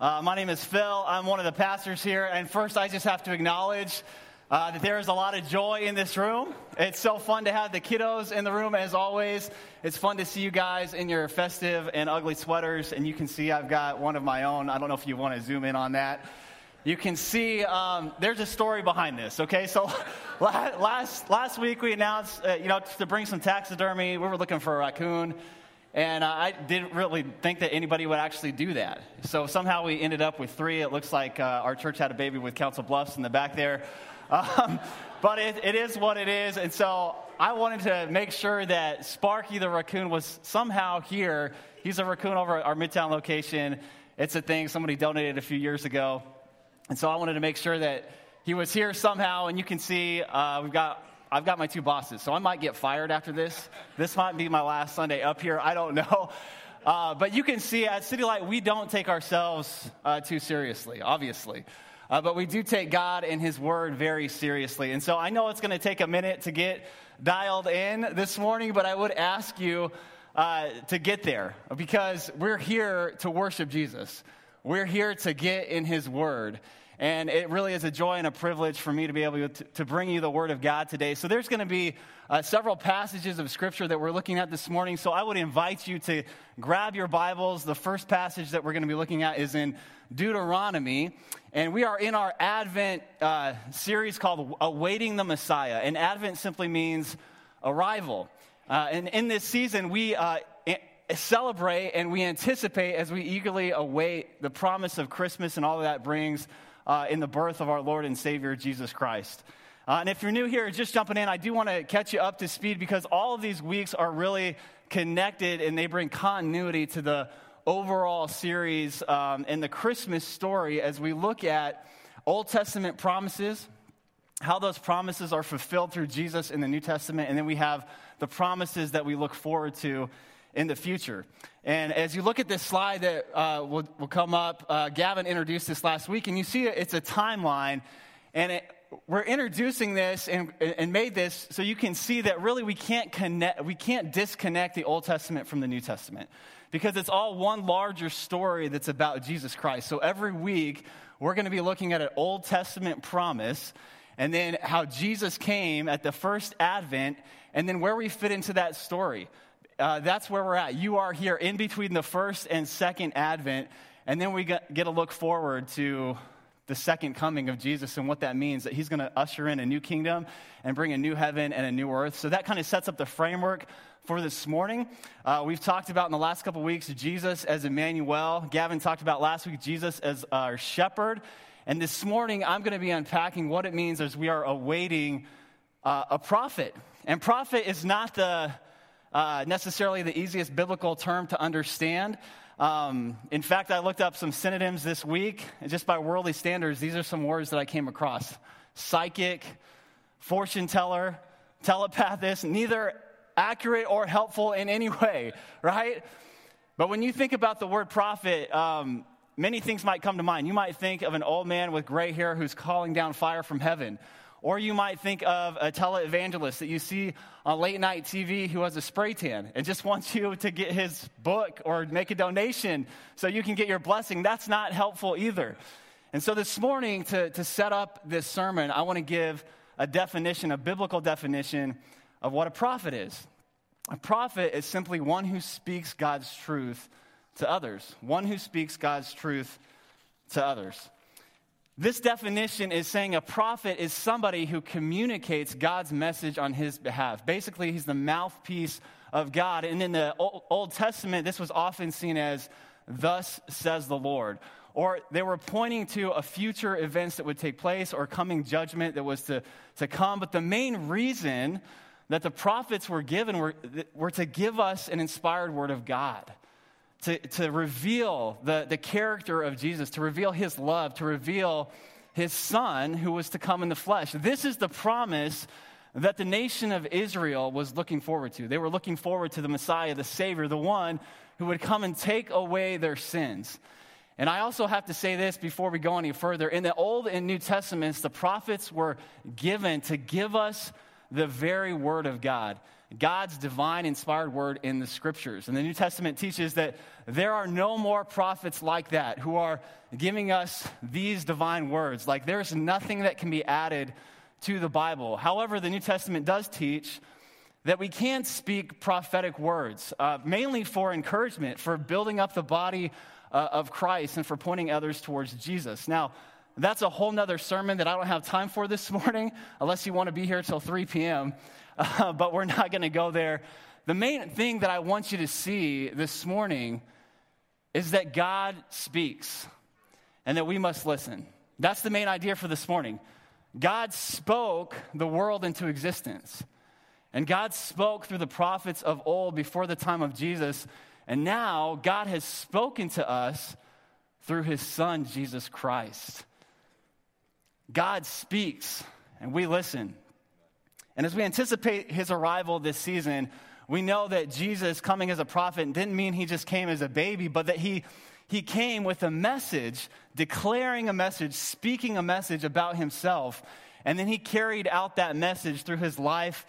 Uh, my name is Phil. I'm one of the pastors here. And first, I just have to acknowledge uh, that there is a lot of joy in this room. It's so fun to have the kiddos in the room, as always. It's fun to see you guys in your festive and ugly sweaters. And you can see I've got one of my own. I don't know if you want to zoom in on that. You can see um, there's a story behind this, okay? So last, last week we announced, uh, you know, to bring some taxidermy. We were looking for a raccoon. And I didn't really think that anybody would actually do that. So somehow we ended up with three. It looks like uh, our church had a baby with Council Bluffs in the back there. Um, but it, it is what it is. And so I wanted to make sure that Sparky the raccoon was somehow here. He's a raccoon over at our Midtown location. It's a thing somebody donated a few years ago. And so I wanted to make sure that he was here somehow. And you can see uh, we've got I've got my two bosses, so I might get fired after this. This might be my last Sunday up here. I don't know. Uh, but you can see at City Light, we don't take ourselves uh, too seriously, obviously. Uh, but we do take God and His Word very seriously. And so I know it's going to take a minute to get dialed in this morning, but I would ask you uh, to get there because we're here to worship Jesus. We're here to get in His Word. And it really is a joy and a privilege for me to be able to, to bring you the Word of God today. So, there's going to be uh, several passages of Scripture that we're looking at this morning. So, I would invite you to grab your Bibles. The first passage that we're going to be looking at is in Deuteronomy. And we are in our Advent uh, series called Awaiting the Messiah. And Advent simply means arrival. Uh, and in this season, we uh, celebrate and we anticipate as we eagerly await the promise of Christmas and all that brings uh, in the birth of our Lord and Savior, Jesus Christ. Uh, and if you're new here, just jumping in, I do want to catch you up to speed because all of these weeks are really connected and they bring continuity to the overall series um, and the Christmas story as we look at Old Testament promises, how those promises are fulfilled through Jesus in the New Testament, and then we have the promises that we look forward to in the future. And as you look at this slide that uh, will, will come up, uh, Gavin introduced this last week, and you see it's a timeline. And it, we're introducing this and, and made this so you can see that really we can't connect, we can't disconnect the Old Testament from the New Testament because it's all one larger story that's about Jesus Christ. So every week we're going to be looking at an Old Testament promise and then how Jesus came at the first advent and then where we fit into that story uh, that's where we're at. You are here in between the first and second advent, and then we get, a look forward to the second coming of Jesus and what that means that he's going to usher in a new kingdom and bring a new heaven and a new earth. So that kind of sets up the framework for this morning. Uh, we've talked about in the last couple weeks Jesus as Emmanuel. Gavin talked about last week Jesus as our shepherd. And this morning I'm going to be unpacking what it means as we are awaiting uh, a prophet. And prophet is not the uh, necessarily the easiest biblical term to understand. Um, in fact, I looked up some synonyms this week, and just by worldly standards, these are some words that I came across psychic, fortune teller, telepathist, neither accurate or helpful in any way, right? But when you think about the word prophet, um, many things might come to mind. You might think of an old man with gray hair who's calling down fire from heaven. Or you might think of a televangelist that you see on late night TV who has a spray tan and just wants you to get his book or make a donation so you can get your blessing. That's not helpful either. And so this morning, to, to set up this sermon, I want to give a definition, a biblical definition of what a prophet is. A prophet is simply one who speaks God's truth to others, one who speaks God's truth to others. This definition is saying a prophet is somebody who communicates God's message on his behalf. Basically, he's the mouthpiece of God. And in the Old Testament, this was often seen as, Thus says the Lord. Or they were pointing to a future events that would take place or coming judgment that was to, to come. But the main reason that the prophets were given were, were to give us an inspired word of God to, to reveal the, the character of Jesus, to reveal his love, to reveal his son who was to come in the flesh. This is the promise that the nation of Israel was looking forward to. They were looking forward to the Messiah, the Savior, the one who would come and take away their sins. And I also have to say this before we go any further. In the Old and New Testaments, the prophets were given to give us the very word of God. God's divine inspired word in the scriptures. And the New Testament teaches that there are no more prophets like that who are giving us these divine words. Like there's nothing that can be added to the Bible. However, the New Testament does teach that we can speak prophetic words, uh, mainly for encouragement, for building up the body uh, of Christ, and for pointing others towards Jesus. Now, that's a whole nother sermon that I don't have time for this morning, unless you want to be here till 3 p.m uh, but we're not going to go there. The main thing that I want you to see this morning is that God speaks and that we must listen. That's the main idea for this morning. God spoke the world into existence. And God spoke through the prophets of old before the time of Jesus. And now God has spoken to us through his son, Jesus Christ. God speaks and we listen. And as we anticipate his arrival this season, we know that Jesus coming as a prophet didn't mean he just came as a baby, but that he, he came with a message, declaring a message, speaking a message about himself. And then he carried out that message through his life,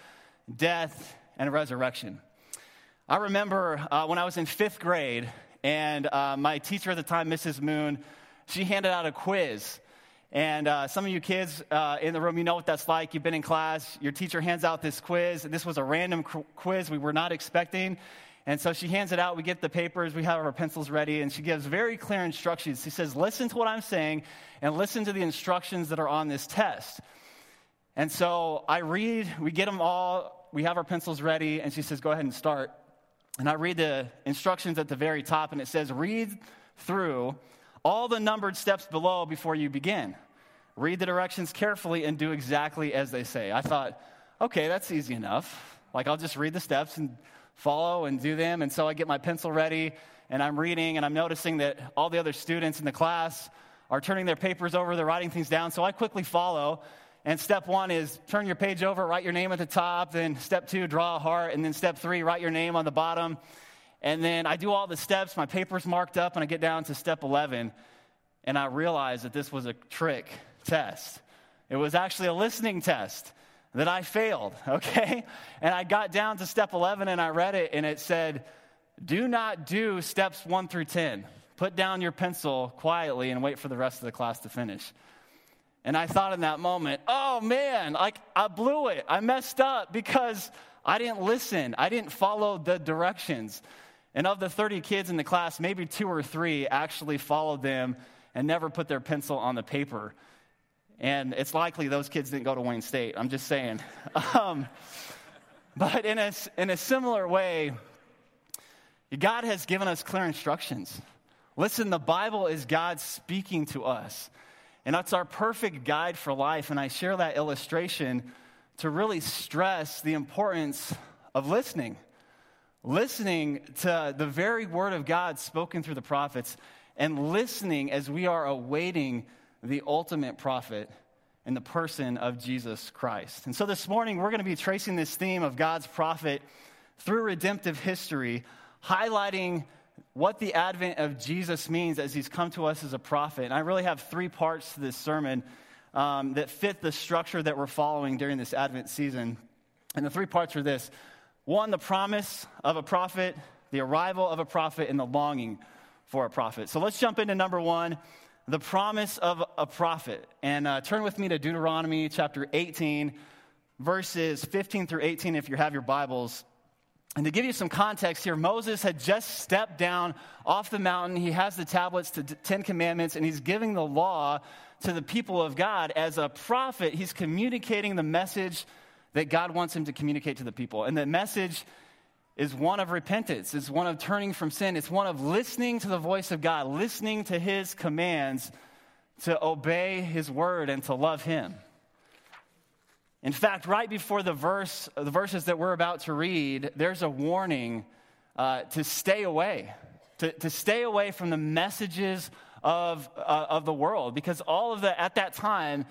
death, and resurrection. I remember uh, when I was in fifth grade, and uh, my teacher at the time, Mrs. Moon, she handed out a quiz. And uh, some of you kids uh, in the room, you know what that's like. You've been in class, your teacher hands out this quiz. This was a random qu- quiz we were not expecting. And so she hands it out. We get the papers, we have our pencils ready, and she gives very clear instructions. She says, Listen to what I'm saying and listen to the instructions that are on this test. And so I read, we get them all, we have our pencils ready, and she says, Go ahead and start. And I read the instructions at the very top, and it says, Read through all the numbered steps below before you begin. Read the directions carefully and do exactly as they say. I thought, okay, that's easy enough. Like, I'll just read the steps and follow and do them. And so I get my pencil ready and I'm reading and I'm noticing that all the other students in the class are turning their papers over, they're writing things down. So I quickly follow. And step one is turn your page over, write your name at the top. Then step two, draw a heart. And then step three, write your name on the bottom. And then I do all the steps, my paper's marked up, and I get down to step 11, and I realize that this was a trick test. It was actually a listening test that I failed, okay? And I got down to step 11 and I read it, and it said, Do not do steps 1 through 10. Put down your pencil quietly and wait for the rest of the class to finish. And I thought in that moment, oh man, like I blew it. I messed up because I didn't listen, I didn't follow the directions. And of the 30 kids in the class, maybe two or three actually followed them and never put their pencil on the paper. And it's likely those kids didn't go to Wayne State. I'm just saying. Um, but in a, in a similar way, God has given us clear instructions. Listen, the Bible is God speaking to us. And that's our perfect guide for life. And I share that illustration to really stress the importance of listening listening to the very word of God spoken through the prophets, and listening as we are awaiting the ultimate prophet in the person of Jesus Christ. And so this morning, we're going to be tracing this theme of God's prophet through redemptive history, highlighting what the advent of Jesus means as he's come to us as a prophet. And I really have three parts to this sermon um, that fit the structure that we're following during this Advent season. And the three parts are this one, the promise of a prophet, the arrival of a prophet, and the longing for a prophet. So let's jump into number one the promise of a prophet. And uh, turn with me to Deuteronomy chapter 18, verses 15 through 18, if you have your Bibles. And to give you some context here, Moses had just stepped down off the mountain. He has the tablets to Ten Commandments, and he's giving the law to the people of God. As a prophet, he's communicating the message that God wants him to communicate to the people. And the message is one of repentance, it's one of turning from sin, it's one of listening to the voice of God, listening to his commands to obey his word and to love him. In fact, right before the verse, the verses that we're about to read, there's a warning uh, to stay away, to, to stay away from the messages of, uh, of the world, because all of the at that time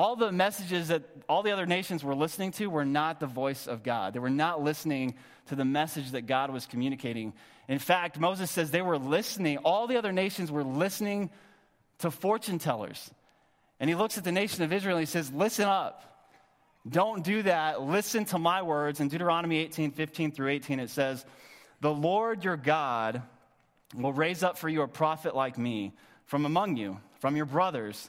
all the messages that all the other nations were listening to were not the voice of God. They were not listening to the message that God was communicating. In fact, Moses says they were listening, all the other nations were listening to fortune tellers. And he looks at the nation of Israel and he says, Listen up. Don't do that. Listen to my words. In Deuteronomy 18 15 through 18, it says, The Lord your God will raise up for you a prophet like me from among you, from your brothers.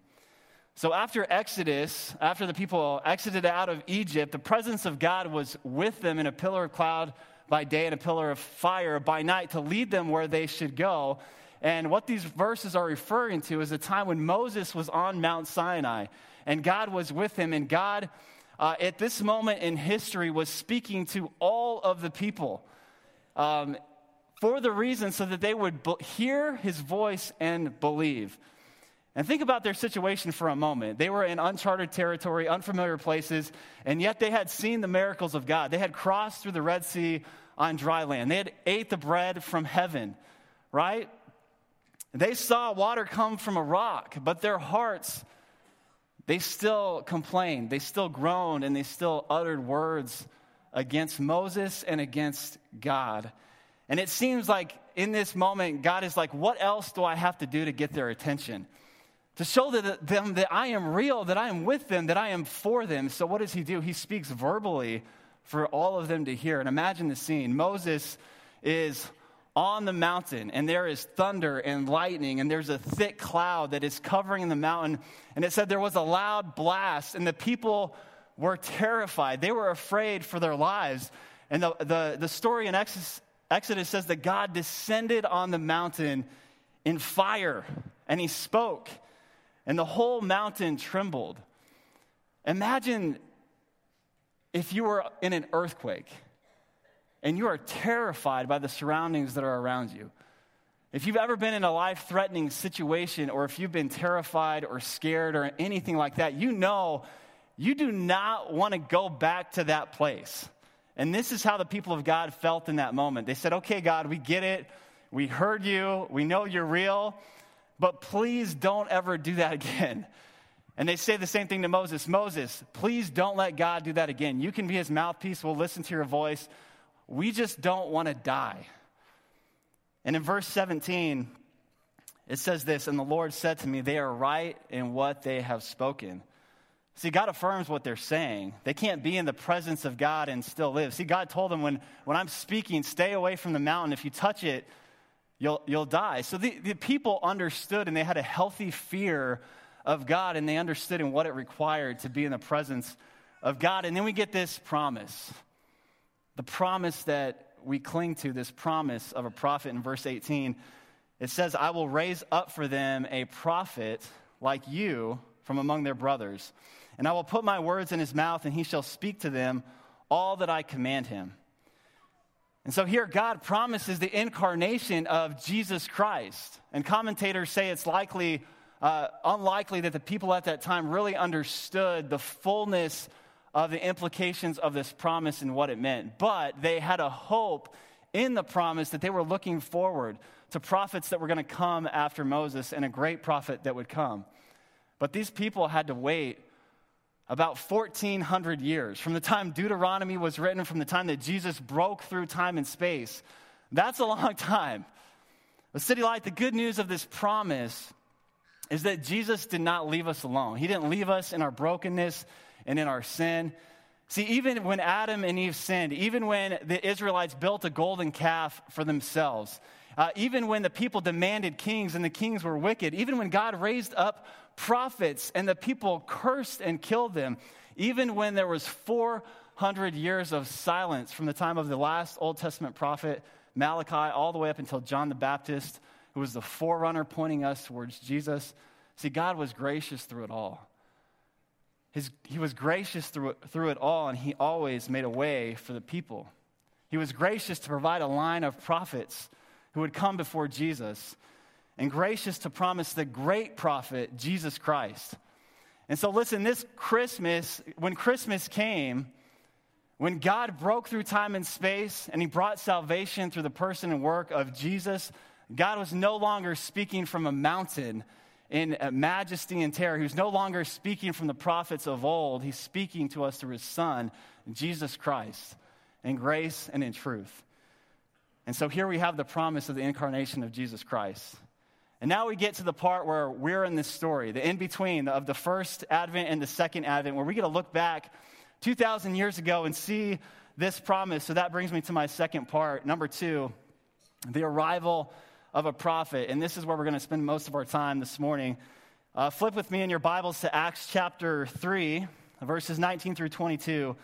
So after Exodus, after the people exited out of Egypt, the presence of God was with them in a pillar of cloud by day and a pillar of fire by night to lead them where they should go. And what these verses are referring to is a time when Moses was on Mount Sinai and God was with him, and God uh, at this moment in history was speaking to all of the people um, for the reason so that they would be- hear his voice and believe. And think about their situation for a moment. They were in uncharted territory, unfamiliar places, and yet they had seen the miracles of God. They had crossed through the Red Sea on dry land. They had ate the bread from heaven, right? They saw water come from a rock, but their hearts they still complained, they still groaned, and they still uttered words against Moses and against God. And it seems like in this moment, God is like, What else do I have to do to get their attention? To show them that I am real, that I am with them, that I am for them. So, what does he do? He speaks verbally for all of them to hear. And imagine the scene Moses is on the mountain, and there is thunder and lightning, and there's a thick cloud that is covering the mountain. And it said there was a loud blast, and the people were terrified. They were afraid for their lives. And the, the, the story in Exodus says that God descended on the mountain in fire, and he spoke, and the whole mountain trembled. Imagine if you were in an earthquake and you are terrified by the surroundings that are around you. If you've ever been in a life threatening situation, or if you've been terrified or scared or anything like that, you know you do not want to go back to that place. And this is how the people of God felt in that moment. They said, Okay, God, we get it. We heard you. We know you're real. But please don't ever do that again. And they say the same thing to Moses Moses, please don't let God do that again. You can be his mouthpiece. We'll listen to your voice. We just don't want to die. And in verse 17, it says this And the Lord said to me, They are right in what they have spoken. See, God affirms what they're saying. They can't be in the presence of God and still live. See, God told them when, when I'm speaking, stay away from the mountain. If you touch it, you'll, you'll die. So the, the people understood and they had a healthy fear of God and they understood in what it required to be in the presence of God. And then we get this promise the promise that we cling to, this promise of a prophet in verse 18, it says, I will raise up for them a prophet like you from among their brothers. And I will put my words in his mouth, and he shall speak to them all that I command him. And so here, God promises the incarnation of Jesus Christ. And commentators say it's likely, uh, unlikely that the people at that time really understood the fullness of the implications of this promise and what it meant. But they had a hope in the promise that they were looking forward to prophets that were going to come after Moses and a great prophet that would come. But these people had to wait about 1400 years from the time Deuteronomy was written, from the time that Jesus broke through time and space. That's a long time. The City Light, the good news of this promise is that Jesus did not leave us alone. He didn't leave us in our brokenness and in our sin. See, even when Adam and Eve sinned, even when the Israelites built a golden calf for themselves, uh, even when the people demanded kings and the kings were wicked, even when God raised up prophets and the people cursed and killed them, even when there was 400 years of silence from the time of the last Old Testament prophet Malachi all the way up until John the Baptist, who was the forerunner pointing us towards Jesus. See, God was gracious through it all. His, he was gracious through through it all, and he always made a way for the people. He was gracious to provide a line of prophets who would come before Jesus, and gracious to promise the great prophet, Jesus Christ. And so, listen, this Christmas, when Christmas came, When God broke through time and space and he brought salvation through the person and work of Jesus, God was no longer speaking from a mountain in majesty and terror. He was no longer speaking from the prophets of old. He's speaking to us through his Son, Jesus Christ, in grace and in truth. And so here we have the promise of the incarnation of Jesus Christ. And now we get to the part where we're in this story, the in between of the first advent and the second advent, where we get to look back 2,000 years ago and see this promise. So that brings me to my second part. Number two, the arrival of a prophet. And this is where we're going to spend most of our time this morning. Uh, flip with me in your Bibles to Acts chapter 3, verses 19 through 22.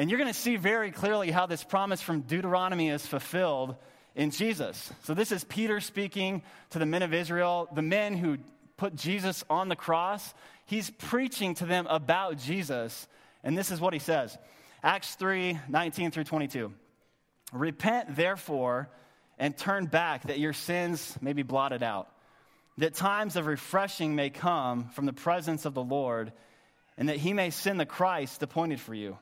And you're going to see very clearly how this promise from Deuteronomy is fulfilled in Jesus. So, this is Peter speaking to the men of Israel, the men who put Jesus on the cross. He's preaching to them about Jesus and this is what he says Acts 3 19 through 22. Repent, therefore, and turn back that your sins may be blotted out, that times of refreshing may come from the presence of the Lord, and that he may send the Christ appointed for you,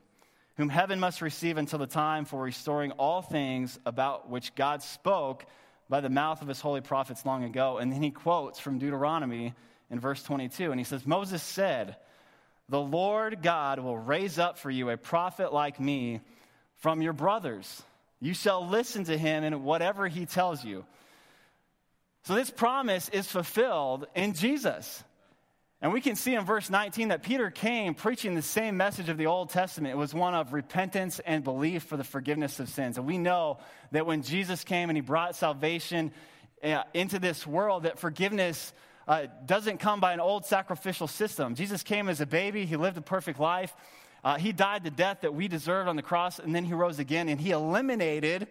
whom heaven must receive until the time for restoring all things about which God spoke by the mouth of his holy prophets long ago. And then he quotes from Deuteronomy in verse 22, and he says, Moses said, the Lord God will raise up for you a prophet like me from your brothers. You shall listen to him in whatever he tells you. So, this promise is fulfilled in Jesus. And we can see in verse 19 that Peter came preaching the same message of the Old Testament. It was one of repentance and belief for the forgiveness of sins. And we know that when Jesus came and he brought salvation uh, into this world, that forgiveness uh, doesn't come by an old sacrificial system. Jesus came as a baby, he lived a perfect life. Uh, he died the death that we deserved on the cross, and then he rose again, and he eliminated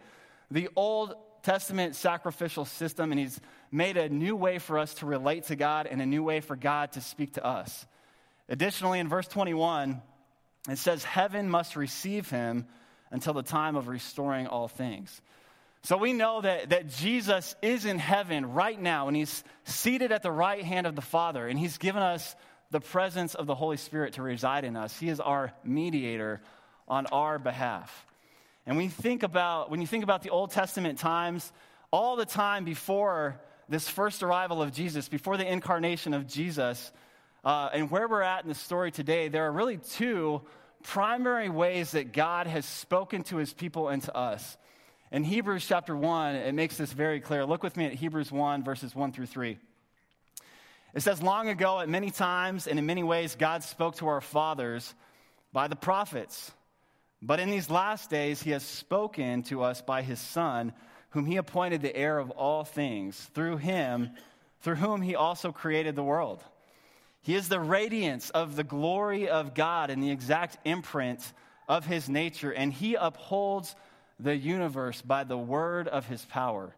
the Old Testament sacrificial system, and he's made a new way for us to relate to God and a new way for God to speak to us. Additionally, in verse 21, it says, Heaven must receive him until the time of restoring all things. So we know that, that Jesus is in heaven right now, and he's seated at the right hand of the Father, and he's given us the presence of the Holy Spirit to reside in us. He is our mediator on our behalf. And we think about, when you think about the Old Testament times, all the time before this first arrival of Jesus, before the incarnation of Jesus, uh, and where we're at in the story today, there are really two primary ways that God has spoken to his people and to us. In Hebrews chapter 1, it makes this very clear. Look with me at Hebrews 1, verses 1 through 3. It says, Long ago, at many times and in many ways, God spoke to our fathers by the prophets. But in these last days, he has spoken to us by his Son, whom he appointed the heir of all things, through him, through whom he also created the world. He is the radiance of the glory of God and the exact imprint of his nature, and he upholds the universe by the word of his power.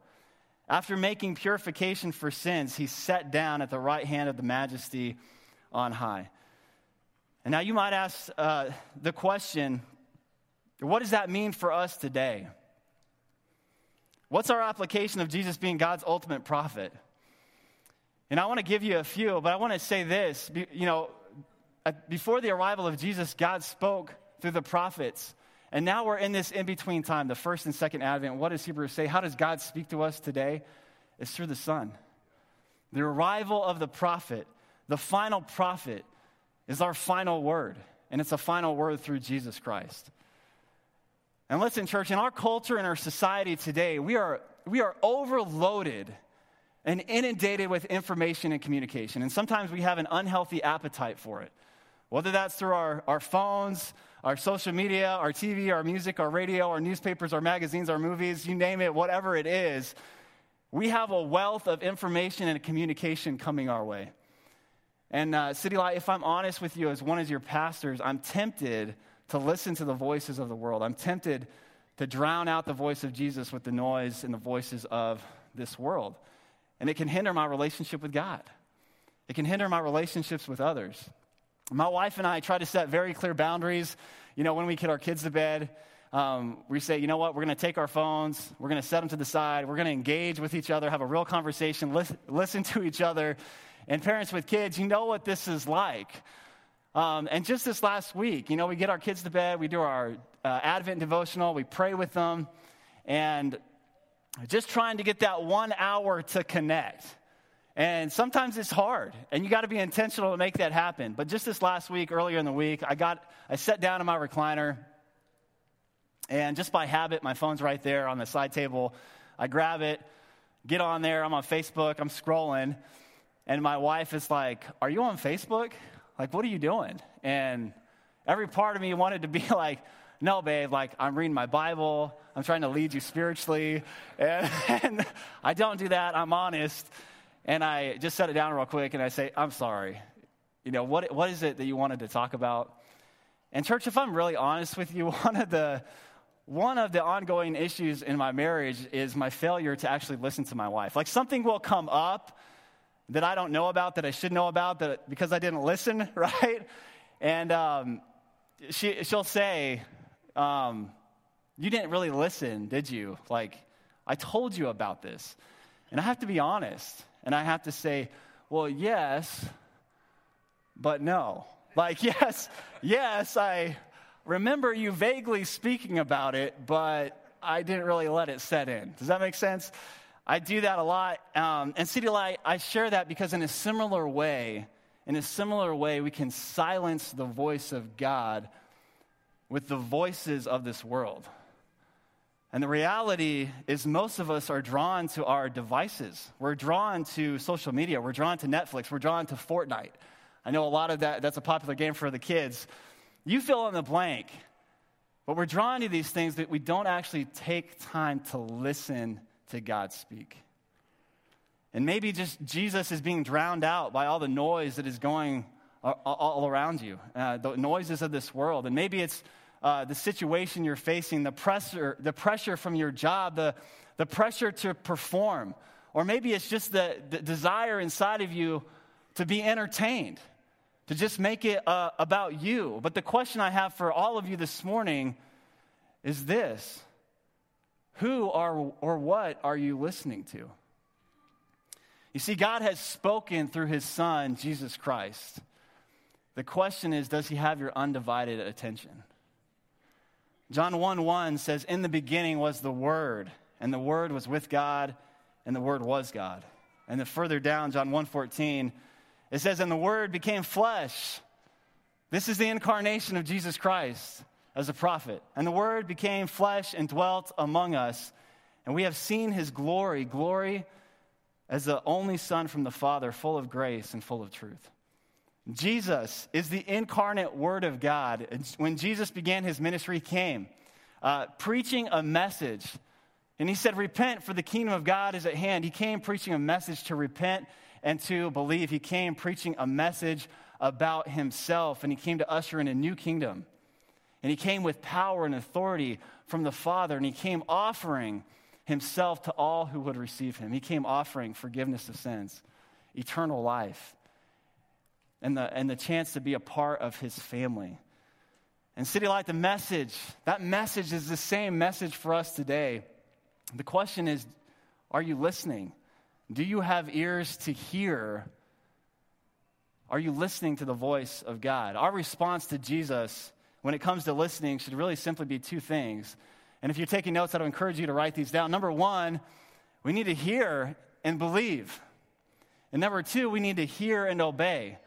After making purification for sins, he sat down at the right hand of the majesty on high. And now you might ask uh, the question what does that mean for us today? What's our application of Jesus being God's ultimate prophet? And I want to give you a few, but I want to say this. You know, before the arrival of Jesus, God spoke through the prophets. And now we're in this in between time, the first and second advent. What does Hebrews say? How does God speak to us today? It's through the Son. The arrival of the prophet, the final prophet, is our final word. And it's a final word through Jesus Christ. And listen, church, in our culture and our society today, we are, we are overloaded and inundated with information and communication. And sometimes we have an unhealthy appetite for it. Whether that's through our, our phones, our social media, our TV, our music, our radio, our newspapers, our magazines, our movies, you name it, whatever it is, we have a wealth of information and communication coming our way. And uh, City Light, if I'm honest with you, as one of your pastors, I'm tempted to listen to the voices of the world. I'm tempted to drown out the voice of Jesus with the noise and the voices of this world. And it can hinder my relationship with God. It can hinder my relationships with others. My wife and I try to set very clear boundaries. You know, when we get our kids to bed, um, we say, you know what, we're going to take our phones, we're going to set them to the side, we're going to engage with each other, have a real conversation, listen, listen to each other. And parents with kids, you know what this is like. Um, and just this last week, you know, we get our kids to bed, we do our uh, Advent devotional, we pray with them, and just trying to get that one hour to connect. And sometimes it's hard, and you got to be intentional to make that happen. But just this last week, earlier in the week, I got I sat down in my recliner, and just by habit, my phone's right there on the side table. I grab it, get on there. I'm on Facebook. I'm scrolling, and my wife is like, "Are you on Facebook? Like, what are you doing?" And every part of me wanted to be like, "No, babe. Like, I'm reading my Bible. I'm trying to lead you spiritually, and, and I don't do that. I'm honest." And I just set it down real quick, and I say, "I'm sorry. You know what? What is it that you wanted to talk about?" And church, if I'm really honest with you, one of the one of the ongoing issues in my marriage is my failure to actually listen to my wife. Like something will come up that I don't know about, that I should know about, that because I didn't listen, right? And um, she, she'll say, um, You didn't really listen, did you? Like, I told you about this. And I have to be honest. And I have to say, Well, yes, but no. Like, yes, yes, I, remember you vaguely speaking about it, but I didn't really let it set in. Does that make sense? I do that a lot. Um, and City Light, I share that because in a similar way, in a similar way, we can silence the voice of God with the voices of this world. And the reality is, most of us are drawn to our devices. We're drawn to social media. We're drawn to Netflix. We're drawn to Fortnite. I know a lot of that, that's a popular game for the kids. You fill in the blank. But we're drawn to these things that we don't actually take time to listen to God speak. And maybe just Jesus is being drowned out by all the noise that is going all around you, uh, the noises of this world. And maybe it's uh, the situation you're facing, the pressure, the pressure from your job, the, the pressure to perform. Or maybe it's just the, the desire inside of you to be entertained to just make it uh, about you. But the question I have for all of you this morning is this Who are, or what are you listening to? You see, God has spoken through his Son, Jesus Christ. The question is, does he have your undivided attention? John 1 1 says, In the beginning was the Word, and the Word was with God, and the Word was God. And then further down, John 1 14, it says, And the Word became flesh. This is the incarnation of Jesus Christ as a prophet. And the Word became flesh and dwelt among us. And we have seen his glory, glory as the only Son from the Father, full of grace and full of truth. Jesus is the incarnate Word of God. When Jesus began his ministry, he came uh, preaching a message. And he said, Repent, for the kingdom of God is at hand. He came preaching a message to repent and to believe. He came preaching a message about himself, and he came to usher in a new kingdom. And he came with power and authority from the Father, and he came offering himself to all who would receive him. He came offering forgiveness of sins, eternal life, and the, and the chance to be a part of his family. And City Light, the message, that message is the same message for us today. The question is, are you listening? Do you have ears to hear? Are you listening to the voice of God? Our response to Jesus when it comes to listening should really simply be two things. And if you're taking notes, I'd encourage you to write these down. Number one, we need to hear and believe. And number two, we need to hear and obey.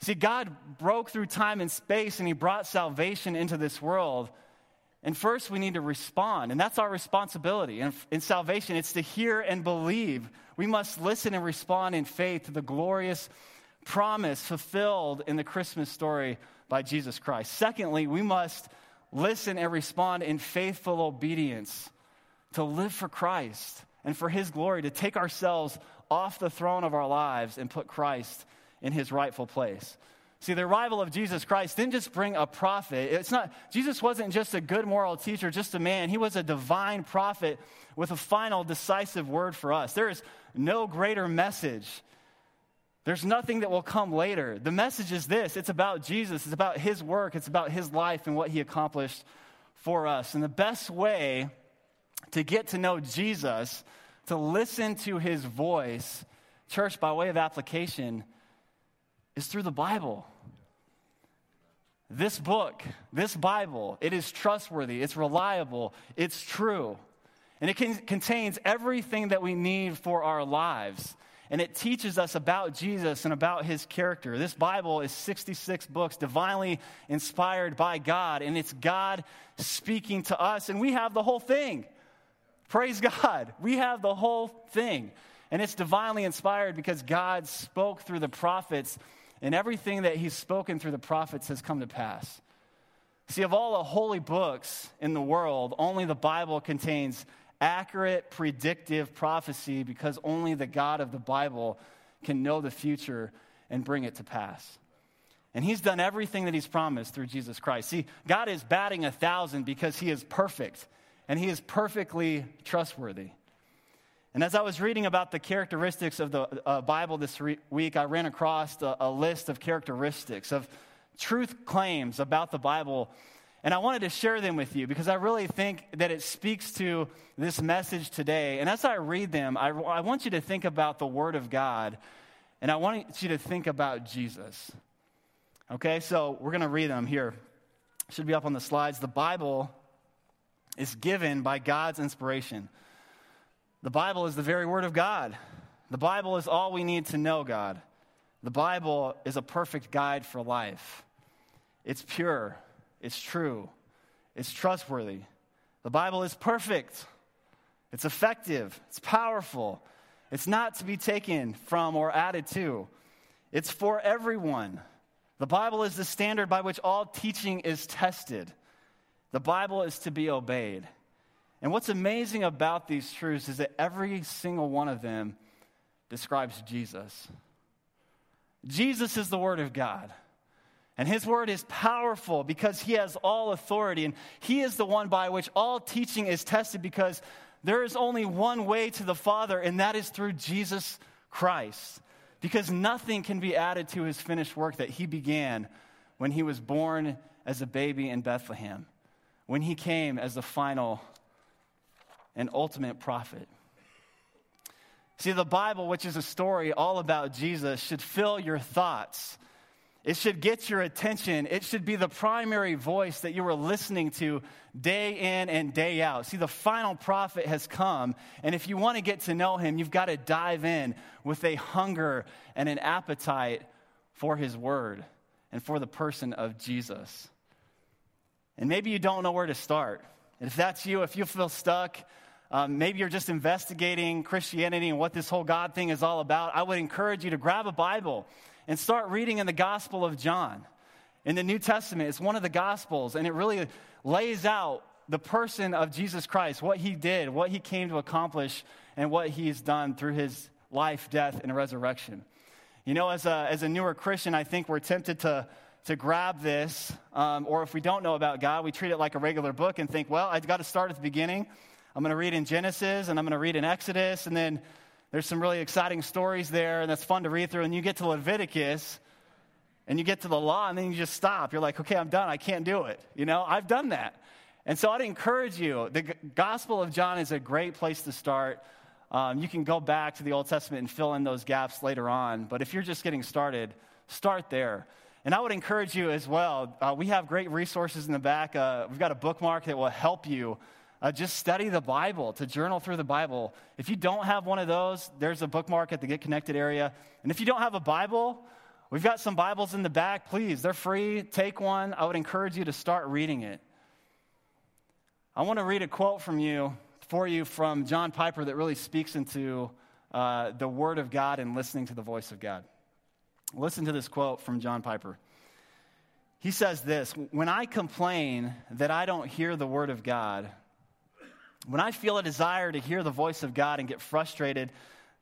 See, God broke through time and space and He brought salvation into this world. And first, we need to respond, and that's our responsibility. And in salvation, it's to hear and believe. We must listen and respond in faith to the glorious promise fulfilled in the Christmas story by Jesus Christ. Secondly, we must listen and respond in faithful obedience to live for Christ and for His glory, to take ourselves off the throne of our lives and put Christ in His rightful place. See, the arrival of Jesus Christ didn't just bring a prophet. It's not, Jesus wasn't just a good moral teacher, just a man. He was a divine prophet with a final decisive word for us. There is no greater message. There's nothing that will come later. The message is this it's about Jesus, it's about his work, it's about his life and what he accomplished for us. And the best way to get to know Jesus, to listen to his voice, church, by way of application, is through the Bible. this book, this Bible, it is trustworthy, it's reliable, it's true. And it can, contains everything that we need for our lives. And it teaches us about Jesus and about his character. This Bible is 66 books, divinely inspired by God, and it's God speaking to us, and we have the whole thing. Praise God. We have the whole thing. And it's divinely inspired because God spoke through the prophets, and everything that He's spoken through the prophets has come to pass. See, of all the holy books in the world, only the Bible contains accurate, predictive prophecy because only the God of the Bible can know the future and bring it to pass. And he's done everything that he's promised through Jesus Christ. See, God is batting a thousand because he is perfect and he is perfectly trustworthy. And as I was reading about the characteristics of the uh, Bible this re- week, I ran across a, a list of characteristics, of truth claims about the Bible. And I wanted to share them with you because I really think that it speaks to this message today. And as I read them, I, I want you to think about the Word of God and I want you to think about Jesus. Okay, so we're going to read them here. Should be up on the slides. The Bible is given by God's inspiration. The Bible is the very Word of God. The Bible is all we need to know God. The Bible is a perfect guide for life. It's pure, it's true, it's trustworthy. The Bible is perfect, it's effective, it's powerful, it's not to be taken from or added to, it's for everyone. The Bible is the standard by which all teaching is tested. The Bible is to be obeyed. And what's amazing about these truths is that every single one of them describes Jesus. Jesus is the Word of God. And His Word is powerful because He has all authority. And He is the one by which all teaching is tested because there is only one way to the Father, and that is through Jesus Christ. Because nothing can be added to His finished work that He began when He was born as a baby in Bethlehem, when He came as the final and ultimate prophet. See, the Bible, which is a story all about Jesus, should fill your thoughts. It should get your attention. It should be the primary voice that you are listening to day in and day out. See, the final prophet has come, and if you want to get to know him, you've got to dive in with a hunger and an appetite for his word and for the person of Jesus. And maybe you don't know where to start. And if that's you, if you feel stuck, um, maybe you're just investigating Christianity and what this whole God thing is all about, I would encourage you to grab a Bible and start reading in the Gospel of John. In the New Testament, it's one of the Gospels, and it really lays out the person of Jesus Christ, what he did, what he came to accomplish, and what he's done through his life, death, and resurrection. You know, as a, as a newer Christian, I think we're tempted to, to grab this, um, or if we don't know about God, we treat it like a regular book and think, well, I've got to start at the beginning I'm going to read in Genesis and I'm going to read in Exodus, and then there's some really exciting stories there, and that's fun to read through. And you get to Leviticus and you get to the law, and then you just stop. You're like, okay, I'm done. I can't do it. You know, I've done that. And so I'd encourage you. The Gospel of John is a great place to start. Um, you can go back to the Old Testament and fill in those gaps later on. But if you're just getting started, start there. And I would encourage you as well. Uh, we have great resources in the back. Uh, we've got a bookmark that will help you uh, just study the Bible, to journal through the Bible. If you don't have one of those, there's a bookmark at the Get Connected area. And if you don't have a Bible, we've got some Bibles in the back. Please, they're free. Take one. I would encourage you to start reading it. I want to read a quote from you, for you, from John Piper that really speaks into uh, the Word of God and listening to the voice of God. Listen to this quote from John Piper. He says this When I complain that I don't hear the Word of God, when I feel a desire to hear the voice of God and get frustrated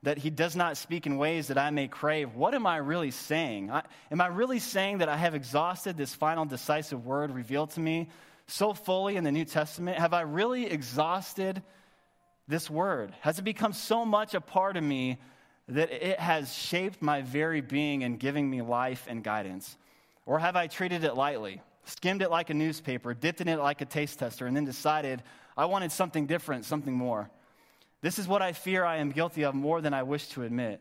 that He does not speak in ways that I may crave, what am I really saying? I, am I really saying that I have exhausted this final decisive word revealed to me so fully in the New Testament? Have I really exhausted this word? Has it become so much a part of me that it has shaped my very being and giving me life and guidance? Or have I treated it lightly, skimmed it like a newspaper, dipped in it like a taste tester, and then decided, I wanted something different, something more. This is what I fear I am guilty of more than I wish to admit.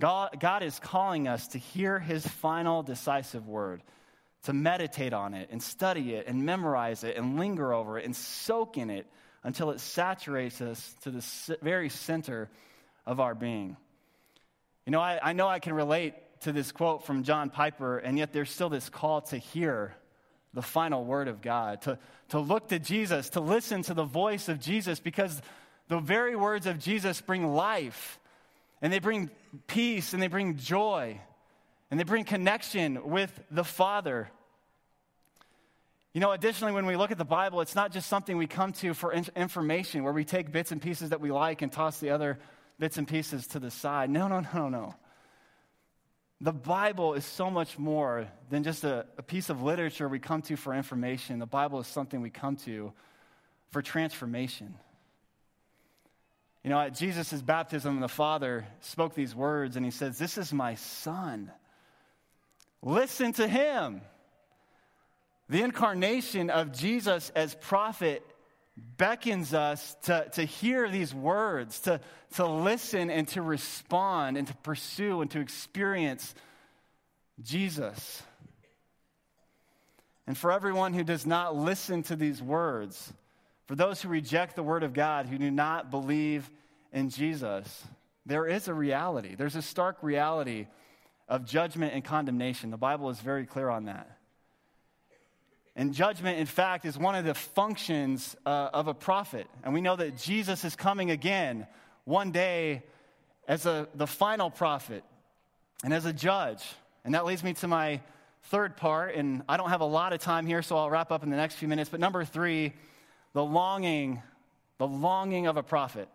God, God is calling us to hear his final decisive word, to meditate on it and study it and memorize it and linger over it and soak in it until it saturates us to the very center of our being. You know, I, I know I can relate to this quote from John Piper, and yet there's still this call to hear the final word of God, to, to look to Jesus, to listen to the voice of Jesus, because the very words of Jesus bring life, and they bring peace, and they bring joy, and they bring connection with the Father. You know, additionally, when we look at the Bible, it's not just something we come to for information where we take bits and pieces that we like and toss the other bits and pieces to the side. No, no, no, no. The Bible is so much more than just a, a, piece of literature we come to for information. The Bible is something we come to for transformation. You know, at Jesus' baptism, the Father spoke these words and he says, This is my Son. Listen to him. The incarnation of Jesus as prophet beckons us to, to hear these words, to, to listen and to respond and to pursue and to experience Jesus. And for everyone who does not listen to these words, for those who reject the word of God, who do not believe in Jesus, there is a reality. There's a stark reality of judgment and condemnation. The Bible is very clear on that. And judgment, in fact, is one of the functions uh, of a prophet. And we know that Jesus is coming again one day as a, the final prophet and as a judge. And that leads me to my third part. And I don't have a lot of time here, so I'll wrap up in the next few minutes. But number three, the longing, the longing of a prophet.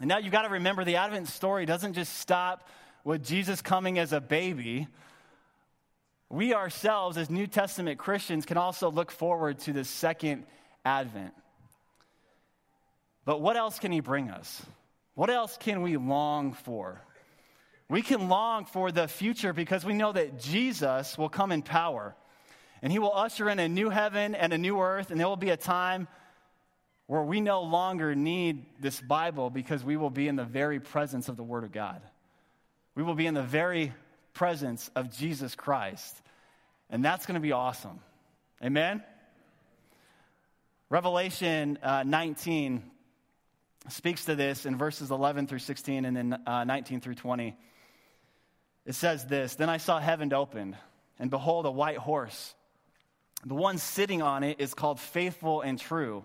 And now you've got to remember the Advent story doesn't just stop with Jesus coming as a baby we ourselves, as New Testament Christians, can also look forward to the second advent. But what else can he bring us? What else can we long for? We can long for the future because we know that Jesus will come in power and he will usher in a new heaven and a new earth, and there will be a time where we no longer need this Bible because we will be in the very presence of the Word of God. We will be in the very presence of Jesus Christ. And that's going to be awesome. Amen? Revelation uh, 19 speaks to this in verses 11 through 16 and then uh, 19 through 20. It says this Then I saw heaven opened, and behold, a white horse. The one sitting on it is called faithful and true.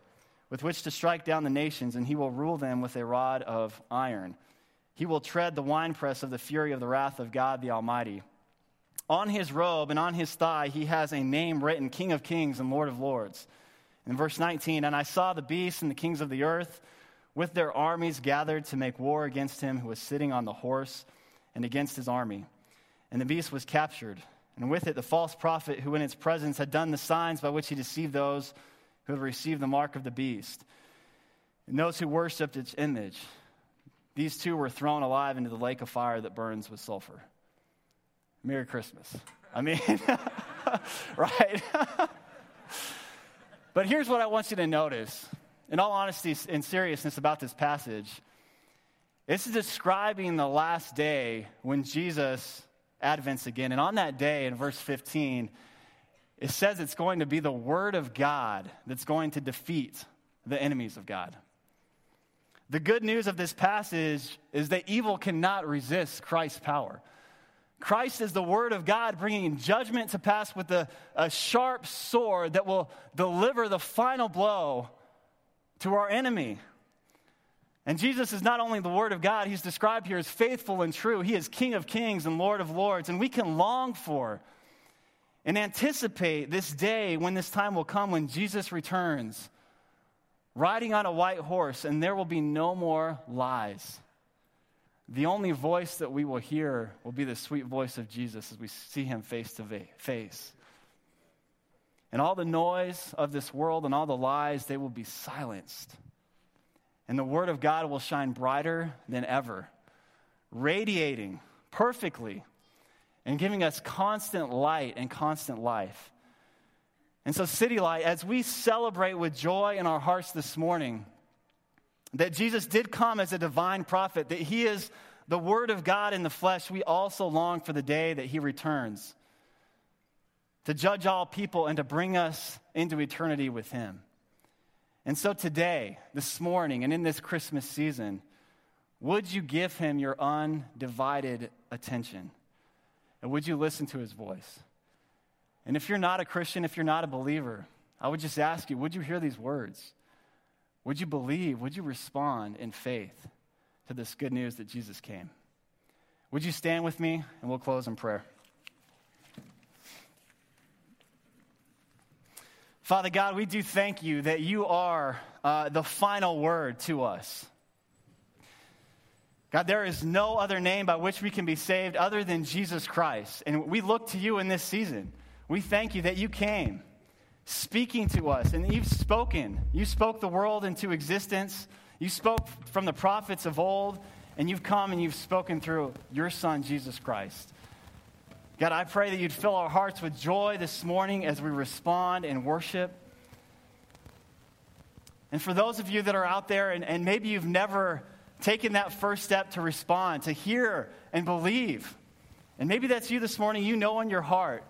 with which to strike down the nations, and he will rule them with a rod of iron. He will tread the winepress of the fury of the wrath of God the Almighty. On his robe and on his thigh, he has a name written King of Kings and Lord of Lords. In verse 19, and I saw the beasts and the kings of the earth with their armies gathered to make war against him who was sitting on the horse and against his army. And the beast was captured, and with it the false prophet who in its presence had done the signs by which he deceived those who have received the mark of the beast, and those who worshipped its image. These two were thrown alive into the lake of fire that burns with sulfur. Merry Christmas. I mean, right? but here's what I want you to notice. In all honesty and seriousness about this passage, this is describing the last day when Jesus advents again. And on that day, in verse 15, it says it's going to be the Word of God that's going to defeat the enemies of God. The good news of this passage is that evil cannot resist Christ's power. Christ is the Word of God bringing judgment to pass with a, a sharp sword that will deliver the final blow to our enemy. And Jesus is not only the Word of God, He's described here as faithful and true. He is King of kings and Lord of lords. And we can long for and anticipate this day when this time will come when Jesus returns, riding on a white horse, and there will be no more lies. The only voice that we will hear will be the sweet voice of Jesus as we see him face to face. And all the noise of this world and all the lies, they will be silenced. And the Word of God will shine brighter than ever, radiating perfectly and giving us constant light and constant life. And so, City Light, as we celebrate with joy in our hearts this morning, that Jesus did come as a divine prophet, that he is the Word of God in the flesh, we also long for the day that he returns to judge all people and to bring us into eternity with him. And so, today, this morning, and in this Christmas season, would you give him your undivided attention? And would you listen to his voice? And if you're not a Christian, if you're not a believer, I would just ask you would you hear these words? Would you believe? Would you respond in faith to this good news that Jesus came? Would you stand with me and we'll close in prayer? Father God, we do thank you that you are uh, the final word to us. God, there is no other name by which we can be saved other than Jesus Christ. And we look to you in this season. We thank you that you came speaking to us and you've spoken. You spoke the world into existence. You spoke from the prophets of old, and you've come and you've spoken through your Son, Jesus Christ. God, I pray that you'd fill our hearts with joy this morning as we respond and worship. And for those of you that are out there and, and maybe you've never taken that first step to respond, to hear and believe, and maybe that's you this morning, you know in your heart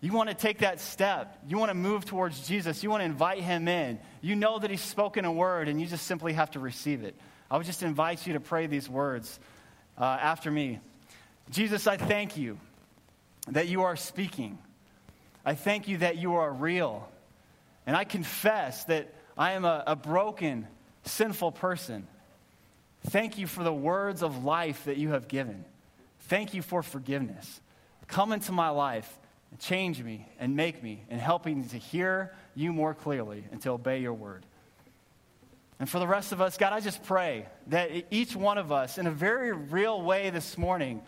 you want to take that step. You want to move towards Jesus. You want to invite him in. You know that he's spoken a word and you just simply have to receive it. I would just invite you to pray these words uh, after me. Jesus, I thank you that you are speaking. I thank you that you are real. And I confess that I am a, a broken, sinful person. Thank you for the words of life that you have given. Thank you for forgiveness. Come into my life and change me and make me and help me to hear you more clearly and to obey your word. And for the rest of us, God, I just pray that each one of us, in a very real way this morning,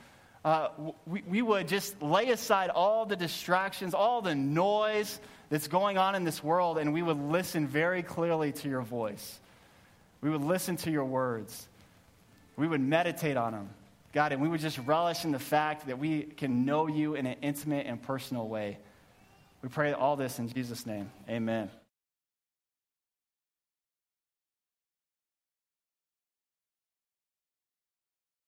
uh, we, we would just lay aside all the distractions, all the noise that's going on in this world, and we would listen very clearly to your voice. We would listen to your words. We would meditate on them. God, and we would just relish in the fact that we can know you in an intimate and personal way. We pray all this in Jesus' name. Amen.